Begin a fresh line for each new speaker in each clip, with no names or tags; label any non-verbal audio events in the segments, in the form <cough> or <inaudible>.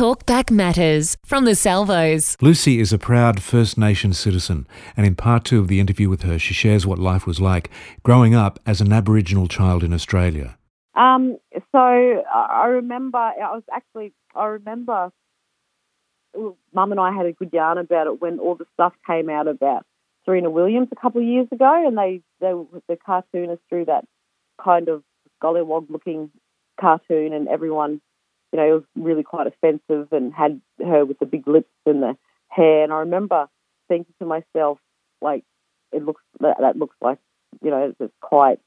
Talkback Matters from the Salvos.
Lucy is a proud First Nation citizen, and in part two of the interview with her, she shares what life was like growing up as an Aboriginal child in Australia.
Um, so I remember, I was actually, I remember Mum and I had a good yarn about it when all the stuff came out about Serena Williams a couple of years ago, and they, they the cartoonist drew that kind of gollywog looking cartoon, and everyone, you know, it was really quite offensive and had her with the big lips and the hair. And I remember thinking to myself, like, it looks that, that looks like, you know, it's quite,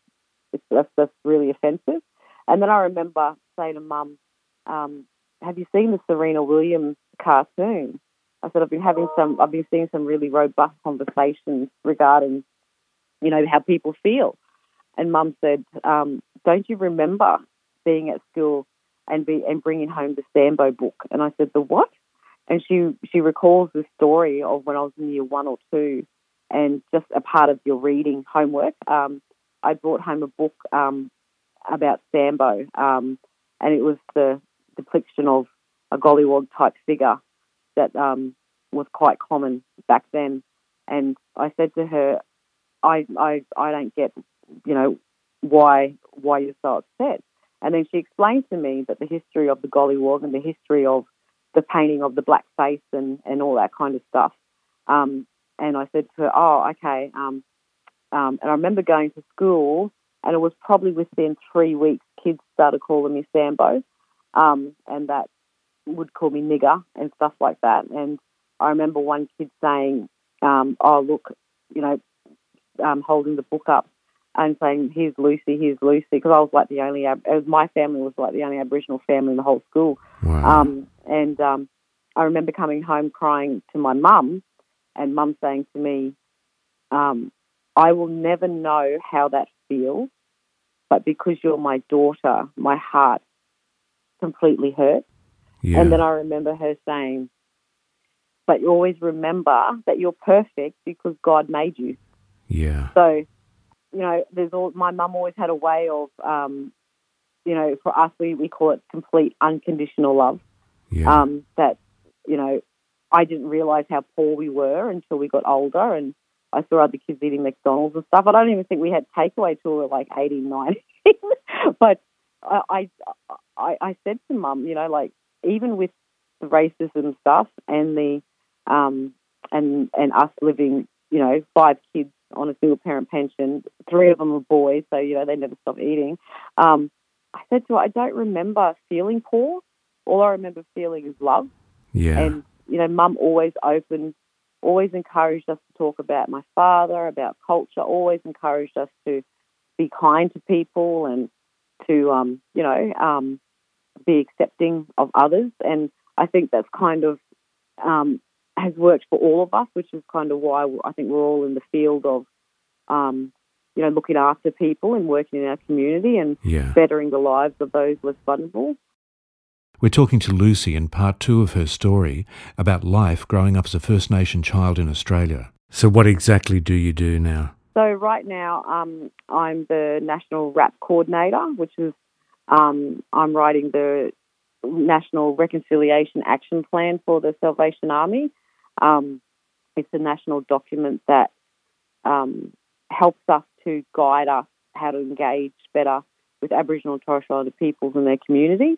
it's, that's, that's really offensive. And then I remember saying to Mum, um, "Have you seen the Serena Williams cartoon?" I said, "I've been having some, I've been seeing some really robust conversations regarding, you know, how people feel." And Mum said, um, "Don't you remember being at school and be and bringing home the Sambo book?" And I said, "The what?" And she she recalls the story of when I was in year one or two, and just a part of your reading homework. Um, I brought home a book um, about Sambo, um, and it was the depiction of a gollywog type figure that um, was quite common back then. And I said to her, I, I, I don't get, you know, why why you're so upset. And then she explained to me that the history of the gollywog and the history of the painting of the black face and, and all that kind of stuff. Um, and I said to her, oh, okay. Um, um, and I remember going to school, and it was probably within three weeks, kids started calling me Sambo, um, and that would call me nigger and stuff like that. And I remember one kid saying, um, "Oh, look, you know, um, holding the book up and saying, "Here's Lucy, here's Lucy," because I was like the only, it was my family was like the only Aboriginal family in the whole school.
Wow.
Um, and um, I remember coming home crying to my mum, and mum saying to me, um, "I will never know how that feels, but because you're my daughter, my heart completely hurts."
yeah.
And then I remember her saying, but you always remember that you're perfect because God made you.
yeah.
So, you know, there's all, my mum always had a way of, um, you know, for us, we, we call it complete unconditional love.
Yeah.
Um, that, you know, I didn't realize how poor we were until we got older and I saw other kids eating McDonald's and stuff. I don't even think we had takeaway till we were like 18, <laughs> 19. but I, I, I, I said to mum, you know, like, even with the racism stuff and the um, and and us living, you know, five kids on a single parent pension, three of them are boys, so you know they never stop eating. Um, I said to her, I don't remember feeling poor. All I remember feeling is love.
yeah.
And you know, Mum always opened, always encouraged us to talk about my father, about culture. Always encouraged us to be kind to people and to, um, you know, um, be accepting of others. And I think that's kind of um, has worked for all of us, which is kind of why I think we're all in the field of, um, you know, looking after people and working in our community and
yeah.
bettering the lives of those less vulnerable.
We're talking to Lucy in part two of her story about life growing up as a First Nation child in Australia. So, what exactly do you do now?
So right now, um, I'm the national RAP coordinator, which is um, I'm writing the National Reconciliation Action Plan for the Salvation Army. Um, it's a national document that um, helps us to guide us how to engage better with Aboriginal and Torres Strait Islander peoples and their community.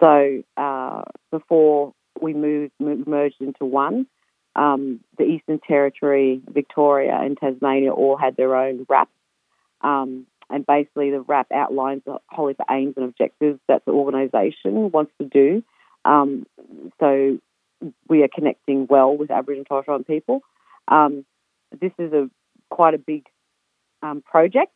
So uh, before we moved, merged into one, um, the Eastern Territory, Victoria, and Tasmania all had their own RAP. Um, and basically, the RAP outlines the of aims and objectives that the organisation wants to do. Um, so we are connecting well with Aboriginal and Torres Strait Islander people. Um, this is a quite a big um, project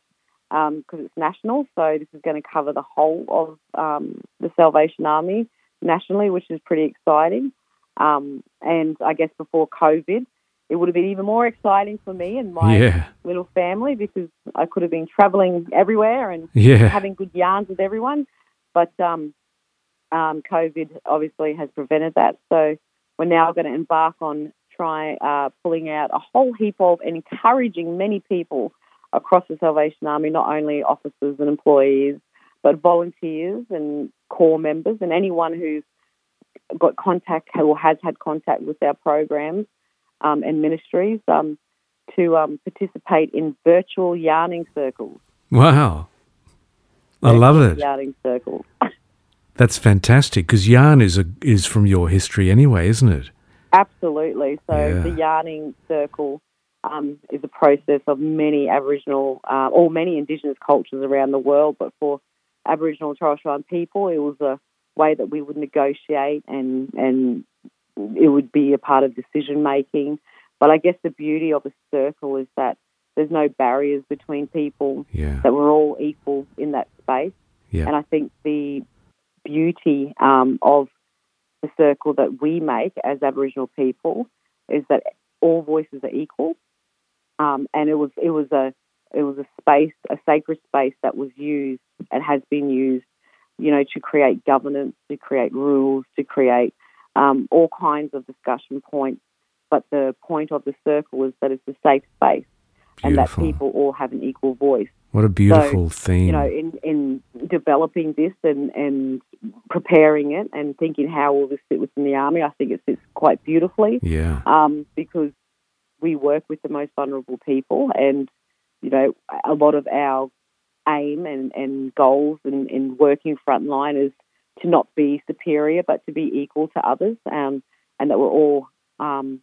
because it's national. So this is going to cover the whole of um, the Salvation Army nationally, which is pretty exciting. Um, and I guess before COVID, it would have been even more exciting for me and my
Yeah.
little family because I could have been traveling everywhere and
Yeah.
having good yarns with everyone. But um, um, COVID obviously has prevented that. So we're now going to embark on try uh, pulling out a whole heap of and encouraging many people across the Salvation Army, not only officers and employees, but volunteers and core members and anyone who's got contact or has had contact with our programs um, and ministries um, to um, participate in virtual yarning circles.
Wow. I love it.
Yarning circles. <laughs>
That's fantastic because yarn is a, is from your history anyway, isn't it?
Absolutely. So
Yeah.
the yarning circle um, is a process of many Aboriginal uh, or many Indigenous cultures around the world, but for Aboriginal and Torres Strait people, it was a way that we would negotiate and and it would be a part of decision making. But I guess the beauty of a circle is that there's no barriers between people,
Yeah.
that we're all equal in that space.
Yeah.
And I think beauty um, of the circle that we make as Aboriginal people is that all voices are equal. Um, and it was it was a it was a space, a sacred space that was used and has been used, you know, to create governance, to create rules, to create um, all kinds of discussion points. But the point of the circle is that it's a safe space and that people all have an equal voice
What a beautiful theme.
you know, in, in developing this and, and preparing it and thinking how will this fit within the army, I think it fits quite beautifully
yeah.
um, because we work with the most vulnerable people and, you know, a lot of our aim and, and goals in, in working frontline is to not be superior but to be equal to others um, and that we're all um,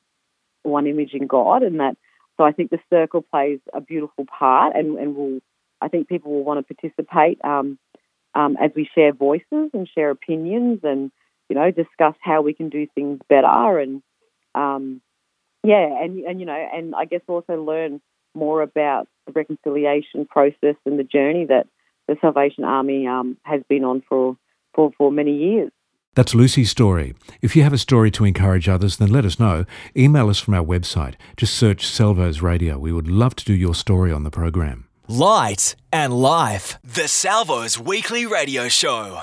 one image in God and that so I think the circle plays a beautiful part and, and will I think people will want to participate um, um, as we share voices and share opinions and you know discuss how we can do things better and um, yeah and and you know and I guess also learn more about the reconciliation process and the journey that the Salvation Army um, has been on for, for for many years.
That's Lucy's story. If you have a story to encourage others, then let us know. Email us from our website. Just search Salvos Radio. We would love to do your story on the program.
Light and Life. The Salvos Weekly Radio Show.